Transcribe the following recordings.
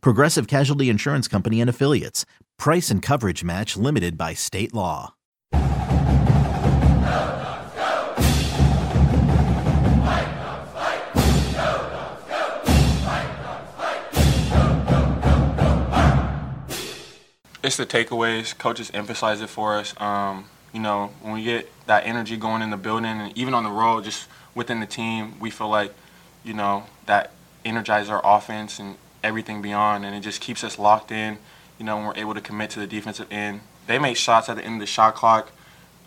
Progressive Casualty Insurance Company and Affiliates. Price and coverage match limited by state law. It's the takeaways. Coaches emphasize it for us. Um, you know, when we get that energy going in the building and even on the road, just within the team, we feel like, you know, that energizes our offense and everything beyond, and it just keeps us locked in. You know, when we're able to commit to the defensive end. They make shots at the end of the shot clock,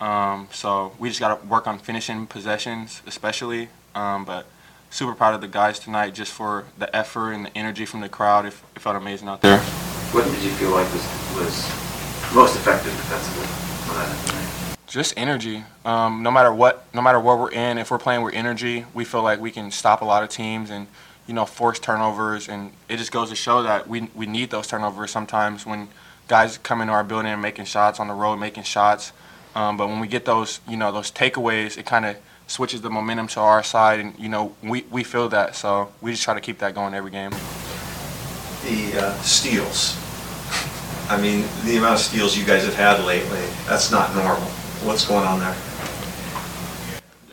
um, so we just got to work on finishing possessions, especially. Um, but super proud of the guys tonight just for the effort and the energy from the crowd. It, it felt amazing out there. What did you feel like was, was most effective defensively on that night? Just energy. Um, no matter what, no matter what we're in, if we're playing with energy, we feel like we can stop a lot of teams and you know forced turnovers. And it just goes to show that we we need those turnovers sometimes when guys come into our building and making shots on the road, making shots. Um, but when we get those, you know, those takeaways, it kind of switches the momentum to our side, and you know, we we feel that. So we just try to keep that going every game. the uh, steals. I mean, the amount of steals you guys have had lately, that's not normal. What's going on there?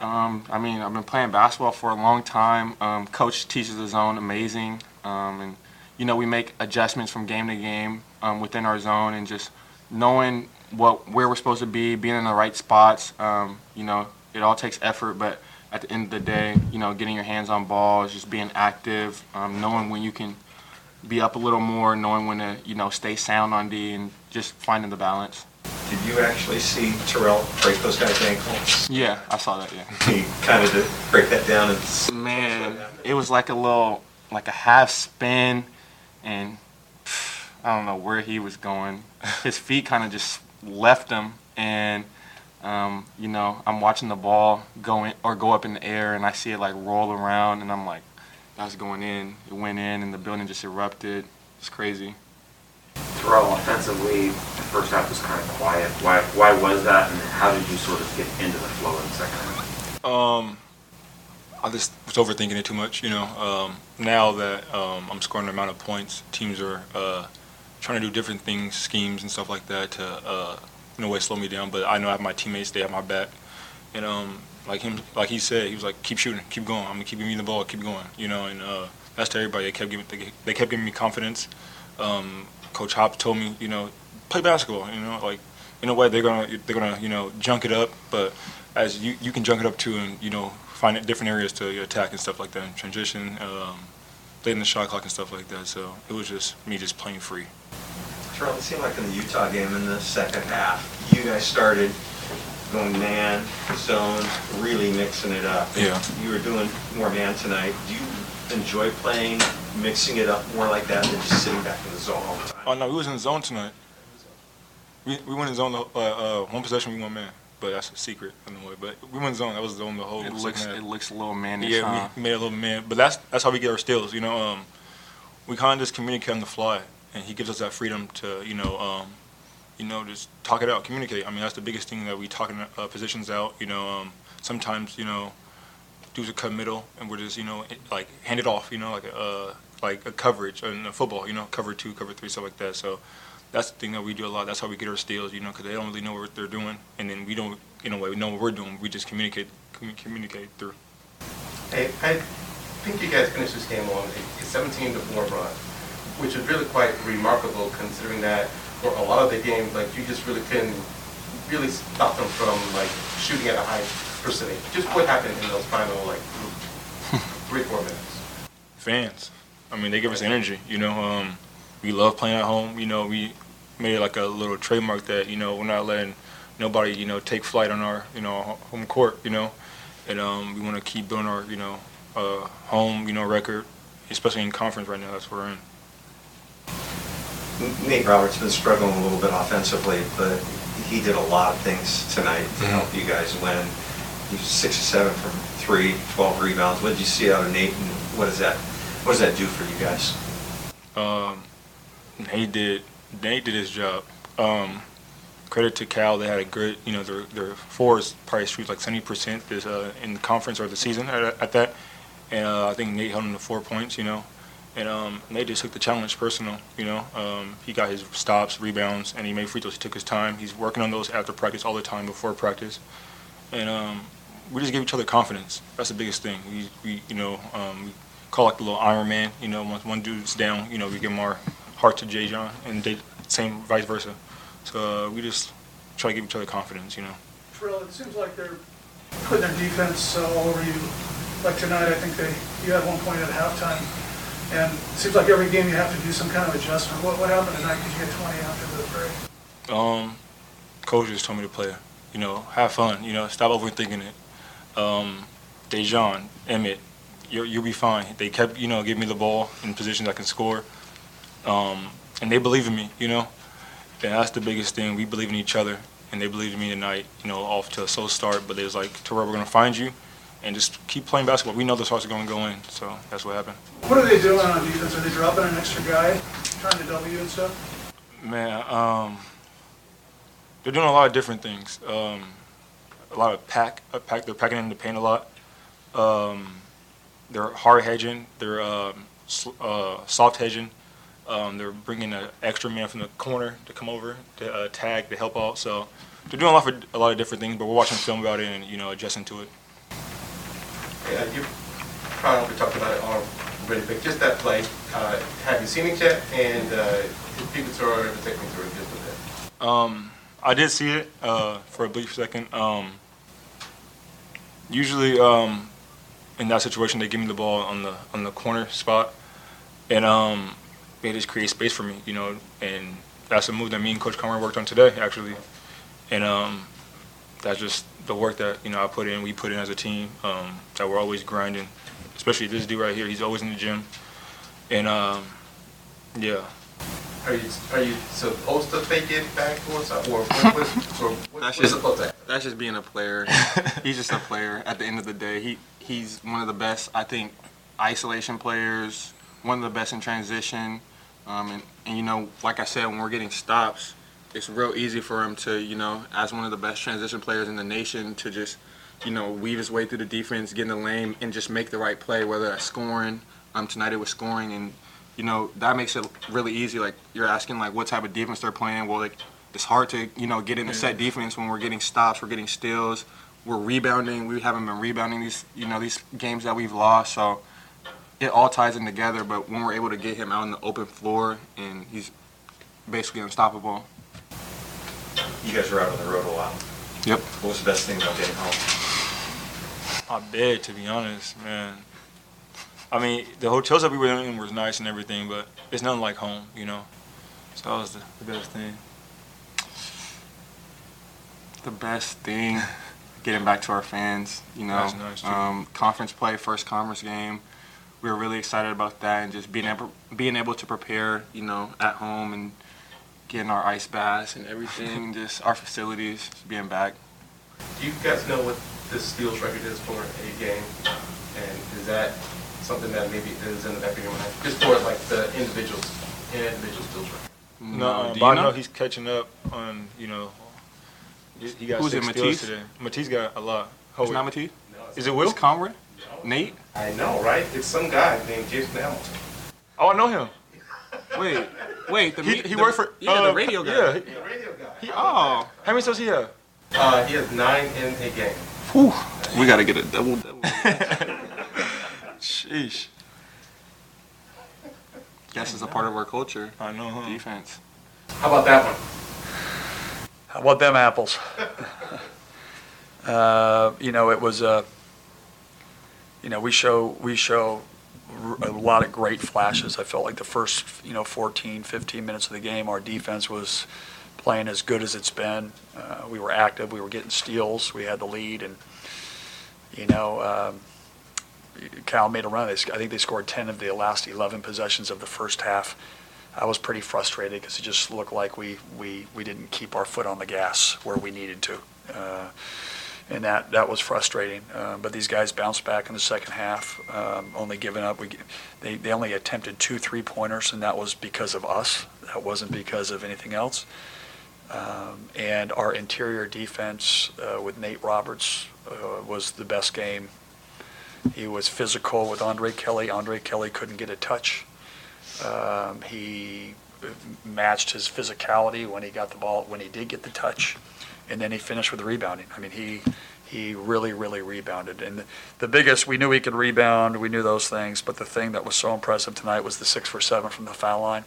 Um, I mean, I've been playing basketball for a long time. Um, coach teaches the zone amazing, um, and you know we make adjustments from game to game um, within our zone, and just knowing what where we're supposed to be, being in the right spots. Um, you know, it all takes effort, but at the end of the day, you know, getting your hands on balls, just being active, um, knowing when you can be up a little more, knowing when to you know stay sound on D, and just finding the balance. Did you actually see Terrell break those guys' ankles? Yeah, I saw that. Yeah. He kind of did break that down and Man, it was like a little, like a half spin, and I don't know where he was going. His feet kind of just left him, and um, you know, I'm watching the ball go in or go up in the air, and I see it like roll around, and I'm like, that's going in. It went in, and the building just erupted. It's crazy. Terrell, offensively, the first half was kind of quiet. Why, why was that, and how did you sort of get into the flow in the second half? Um, I just was overthinking it too much. You know, um, now that um, I'm scoring the amount of points, teams are uh, trying to do different things, schemes and stuff like that to, uh, in a way, slow me down. But I know I have my teammates; they have my back. And um, like him, like he said, he was like, "Keep shooting, keep going. I'm gonna keep giving you the ball, keep going." You know, and uh, that's to everybody. They kept giving, they kept giving me confidence. Um, Coach Hops told me, you know, play basketball. You know, like in a way they're gonna they're gonna you know junk it up, but as you you can junk it up too, and you know find different areas to attack and stuff like that, and transition, um, late in the shot clock and stuff like that. So it was just me just playing free. Terrell, it seemed like in the Utah game in the second half, you guys started going man, zone, really mixing it up. Yeah. You were doing more man tonight. Do you enjoy playing, mixing it up more like that than just sitting back in the zone all the time? Oh no, we was in the zone tonight. We we went in zone. the- Uh, uh, one possession, we won man, but that's a secret in a way. But we went in zone. That was the zone the whole. It looks half. it looks a little mannish. Yeah, huh? we made a little man, but that's that's how we get our steals. You know, um, we kind of just communicate on the fly, and he gives us that freedom to, you know, um, you know, just talk it out, communicate. I mean, that's the biggest thing that we talking uh, positions out. You know, um, sometimes you know, dudes are cut middle, and we're just you know it, like hand it off. You know, like a uh, like a coverage in a football. You know, cover two, cover three, stuff like that. So. That's the thing that we do a lot. That's how we get our steals, you know, because they don't really know what they're doing, and then we don't, in a way, we know what we're doing. We just communicate, commu- communicate through. Hey, I think you guys finished this game on a 17 to 4 run, which is really quite remarkable considering that for a lot of the games, like you just really couldn't really stop them from like shooting at a high percentage. Just what happened in those final like three, four minutes? fans. I mean, they give us energy. You know, um, we love playing at home. You know, we made it like a little trademark that you know we're not letting nobody you know take flight on our you know home court. You know, and um, we want to keep building our you know uh, home you know record, especially in conference right now. That's where we're in. Nate Roberts been struggling a little bit offensively, but he did a lot of things tonight to help you guys win. He was six or seven from three, 12 rebounds. What did you see out of Nate, and what does that, what does that do for you guys? Um, Nate did Nate did his job. Um, credit to Cal, they had a good, you know, their their fours probably shoot like 70% this uh, in the conference or the season at, at that, and uh, I think Nate held him to four points, you know, and um, Nate just took the challenge personal, you know. Um, he got his stops, rebounds, and he made free throws. He took his time. He's working on those after practice all the time before practice, and um, we just give each other confidence. That's the biggest thing. We, we you know, um, call like the little Iron Man. You know, once one dude's down, you know, we give more heart to Jay John, and they, same vice versa. So uh, we just try to give each other confidence. You know. Terrell, it seems like they're putting their defense uh, all over you. Like tonight, I think they, you had one point at halftime, and it seems like every game you have to do some kind of adjustment. What, what happened tonight? Did you get 20 after the break? Um, coach just told me to play. You know, have fun. You know, stop overthinking it. Um, Daejon, Emmett, you you'll be fine. They kept, you know, giving me the ball in positions I can score, um, and they believe in me. You know, and that's the biggest thing. We believe in each other, and they believed in me tonight. You know, off to a slow start, but they was like, Terrell, we're gonna find you, and just keep playing basketball. We know the shots are gonna go in, so that's what happened. What are they doing on defense? Are they dropping an extra guy, trying to double you and stuff? Man, um, they're doing a lot of different things. Um, a lot of pack, uh, pack. They're packing in the paint a lot. Um, they're hard hedging. They're um, uh, soft hedging. Um, they're bringing an extra man from the corner to come over to uh, tag to help out. So they're doing a lot of a lot of different things. But we're watching film about it and you know adjusting to it. Yeah, you probably talked about it already, but just that play, uh, have you seen it yet? And uh, if people able to take me through it just a bit. Um, I did see it uh, for a brief second. Um, usually, um, in that situation, they give me the ball on the on the corner spot, and um, they just create space for me, you know. And that's a move that me and Coach Comer worked on today, actually. And um, that's just the work that you know I put in, we put in as a team. Um, that we're always grinding, especially this dude right here. He's always in the gym, and um, yeah. Are you, are you supposed to fake it backwards, or what, what, or what, That's what's just supposed to happen? that's just being a player. he's just a player. At the end of the day, he he's one of the best. I think isolation players. One of the best in transition. Um, and, and you know, like I said, when we're getting stops, it's real easy for him to, you know, as one of the best transition players in the nation, to just, you know, weave his way through the defense, get in the lane, and just make the right play. Whether that's scoring, um, tonight it was scoring, and you know that makes it really easy. Like you're asking, like what type of defense they're playing. Well, like it's hard to, you know, get in the set defense when we're getting stops, we're getting steals, we're rebounding. We haven't been rebounding these, you know, these games that we've lost. So it all ties in together. But when we're able to get him out on the open floor, and he's basically unstoppable. You guys were out on the road a lot. Yep. What was the best thing about getting home? I bet, to be honest, man. I mean, the hotels that we were in was nice and everything, but it's nothing like home, you know. So that was the, the best thing. the best thing getting back to our fans you know That's nice, um, conference play first conference game we were really excited about that and just being able being able to prepare you know at home and getting our ice baths and everything just our facilities being back Do you guys know what the steals record is for a game? And is that something that maybe is in the back of your mind? Just for like the individuals, individual steals record? No, do but you I know know? he's catching up on, you know. He he got Who's six it, steals Matisse? today. Matisse got a lot. it's Howard. not Matisse Is it Will? it's Conroy Nate I know, right? It's some guy named Jason Hamilton. Oh, I know him. wait wait the He, me- he the- worked for yeah uh, the radio guy Yeah. he- The radio guy. He, oh how many steals he have? Uh, he has nine in a game. Whew. we got to get a double double Sheesh. guess it's a part of our culture I know, huh? defense How about that one? About them apples? uh, you know, it was, a. you know, we show, we show a lot of great flashes. I felt like the first, you know, 14, 15 minutes of the game, our defense was playing as good as it's been. Uh, we were active, we were getting steals, we had the lead, and, you know, um, Cal made a run. I think they scored 10 of the last 11 possessions of the first half. I was pretty frustrated because it just looked like we, we, we didn't keep our foot on the gas where we needed to. Uh, and that, that was frustrating. Uh, but these guys bounced back in the second half, um, only giving up. We, they, they only attempted two three pointers, and that was because of us. That wasn't because of anything else. Um, and our interior defense uh, with Nate Roberts uh, was the best game. He was physical with Andre Kelly. Andre Kelly couldn't get a touch. Um, he matched his physicality when he got the ball, when he did get the touch, and then he finished with rebounding. I mean, he he really, really rebounded. And the biggest, we knew he could rebound, we knew those things, but the thing that was so impressive tonight was the six for seven from the foul line.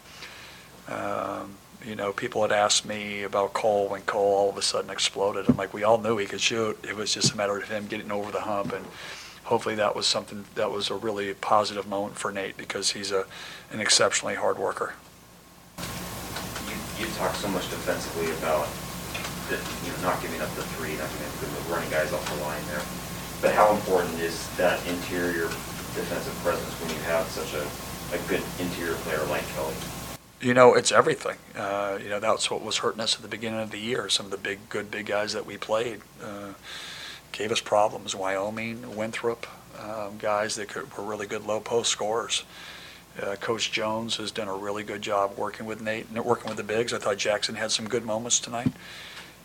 Um, you know, people had asked me about Cole when Cole all of a sudden exploded. I'm like, we all knew he could shoot. It was just a matter of him getting over the hump, and hopefully that was something that was a really positive moment for Nate because he's a an exceptionally hard worker. You, you talk so much defensively about the, you know, not giving up the three, not giving up the running guys off the line there. But how important is that interior defensive presence when you have such a, a good interior player like Kelly? You know, it's everything. Uh, you know, that's what was hurting us at the beginning of the year. Some of the big, good, big guys that we played uh, gave us problems. Wyoming, Winthrop, um, guys that could, were really good low post scorers. Uh, Coach Jones has done a really good job working with Nate and working with the bigs. I thought Jackson had some good moments tonight,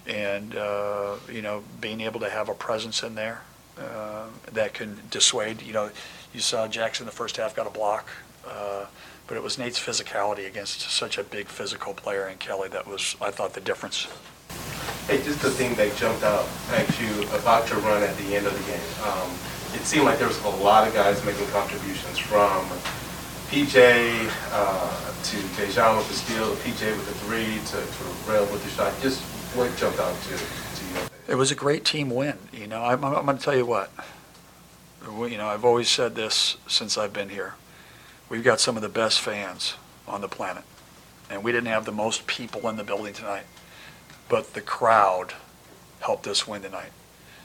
and uh, you know, being able to have a presence in there uh, that can dissuade. You know, you saw Jackson the first half got a block. Uh, but it was Nate's physicality against such a big physical player in Kelly that was, I thought, the difference. Hey, just the thing that jumped out at you about your run at the end of the game. Um, it seemed like there was a lot of guys making contributions from PJ uh, to Daejon with the steal, to PJ with the three, to, to Rel with the shot. Just what jumped out to, to you? It was a great team win. You know, I'm, I'm going to tell you what. You know, I've always said this since I've been here we've got some of the best fans on the planet. And we didn't have the most people in the building tonight. But the crowd helped us win tonight.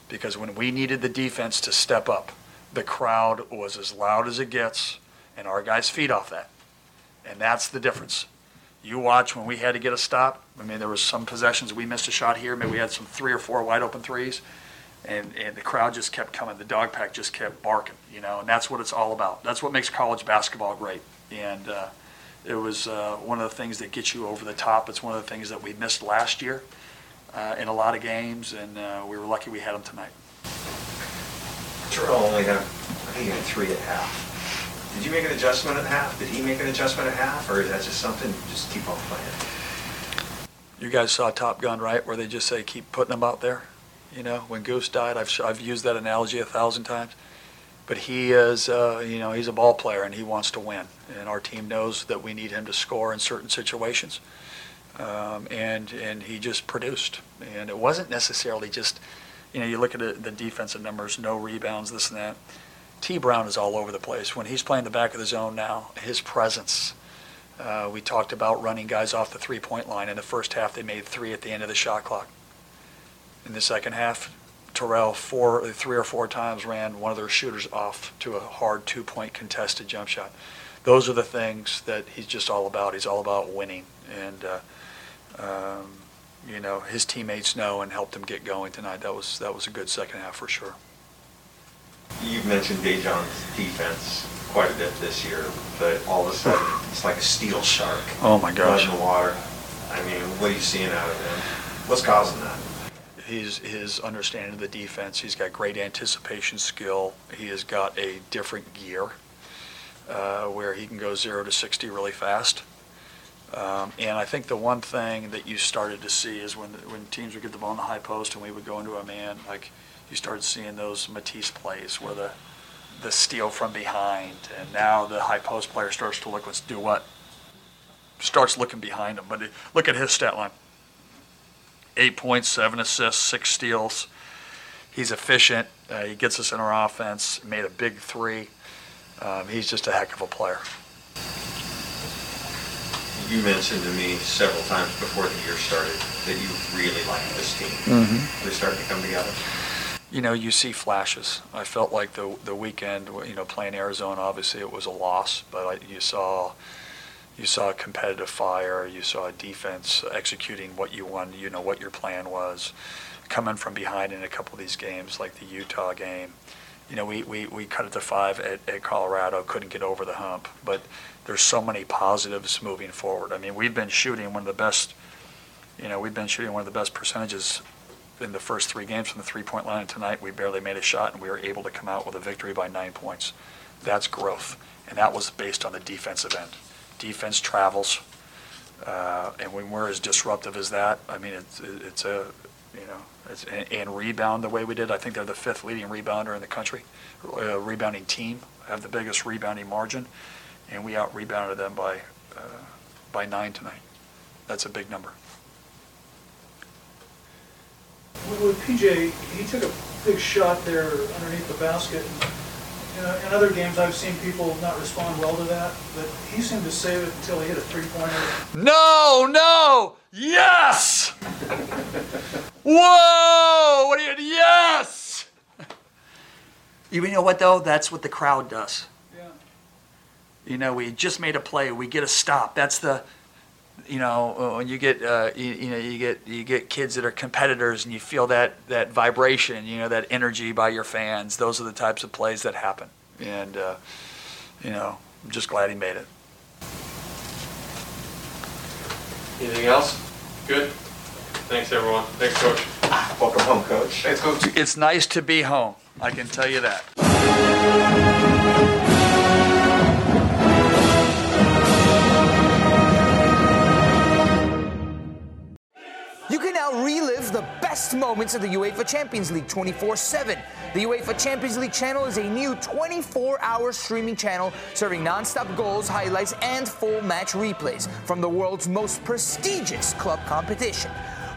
Because when we needed the defense to step up, the crowd was as loud as it gets, and our guys feed off that. And that's the difference. You watch when we had to get a stop. I mean, there was some possessions we missed a shot here. Maybe we had some three or four wide open threes and, and the crowd just kept coming. The dog pack just kept barking, you know, and that's what it's all about. That's what makes college basketball great. And uh, it was uh, one of the things that gets you over the top. It's one of the things that we missed last year uh, in a lot of games, and uh, we were lucky we had them tonight. Terrell only had, I think he had three at half. Did you make an adjustment at half? Did he make an adjustment at half, or is that just something, just keep on playing? You guys saw Top Gun, right, where they just say keep putting them out there? You know, when Goose died, I've, I've used that analogy a thousand times. But he is, uh, you know, he's a ball player and he wants to win. And our team knows that we need him to score in certain situations. Um, and and he just produced. And it wasn't necessarily just, you know, you look at the, the defensive numbers, no rebounds, this and that. T. Brown is all over the place. When he's playing the back of the zone now, his presence. Uh, we talked about running guys off the three-point line. In the first half, they made three at the end of the shot clock in the second half, Terrell four, three or four times ran one of their shooters off to a hard two-point contested jump shot. Those are the things that he's just all about. He's all about winning, and uh, um, you know his teammates know and helped him get going tonight. That was that was a good second half for sure. You've mentioned Daejon's defense quite a bit this year, but all of a sudden it's like a steel shark. Oh my gosh! In the water. I mean, what are you seeing out of him? What's causing that? his his understanding of the defense. He's got great anticipation skill. He has got a different gear uh, where he can go zero to sixty really fast. Um, and I think the one thing that you started to see is when when teams would get the ball in the high post and we would go into a man, like you started seeing those Matisse plays where the the steal from behind, and now the high post player starts to look. Let's do what? Starts looking behind him, but look at his stat line eight points, seven assists, six steals. He's efficient. Uh, he gets us in our offense. Made a big three. Um, he's just a heck of a player. You mentioned to me several times before the year started that you really like this team. Mm-hmm. They're starting to come together. You know, you see flashes. I felt like the the weekend, you know, playing Arizona, obviously it was a loss, but I, you saw you saw competitive fire, you saw defense executing what you want, you know what your plan was, coming from behind in a couple of these games like the Utah game. You know, we, we, we cut it to five at, at Colorado, couldn't get over the hump, but there's so many positives moving forward. I mean, we've been shooting one of the best, you know, we've been shooting one of the best percentages in the first three games from the three-point line. And tonight, we barely made a shot, and we were able to come out with a victory by nine points. That's growth, and that was based on the defensive end defense travels. Uh, and when we're as disruptive as that, I mean, it's, it's a, you know, it's, and, and rebound the way we did. I think they're the fifth leading rebounder in the country, uh, rebounding team, have the biggest rebounding margin, and we out rebounded them by, uh, by nine tonight. That's a big number. With PJ, he took a big shot there underneath the basket. and, You know, in other games, I've seen people not respond well to that, but he seemed to save it until he hit a three-pointer. No, no, yes! Whoa! What are you? Yes! You know what though? That's what the crowd does. Yeah. You know, we just made a play. We get a stop. That's the, you know, when you get, uh, you, you know, you get you get kids that are competitors, and you feel that that vibration, you know, that energy by your fans. Those are the types of plays that happen. And, uh, you know, I'm just glad he made it. Anything else? Good? Thanks, everyone. Thanks, Coach. Welcome home, coach. Thanks, Coach. It's nice to be home. I can tell you that. You can now relive the best moments of the UEFA Champions League 24 7. The UEFA Champions League channel is a new 24 hour streaming channel serving non stop goals, highlights, and full match replays from the world's most prestigious club competition.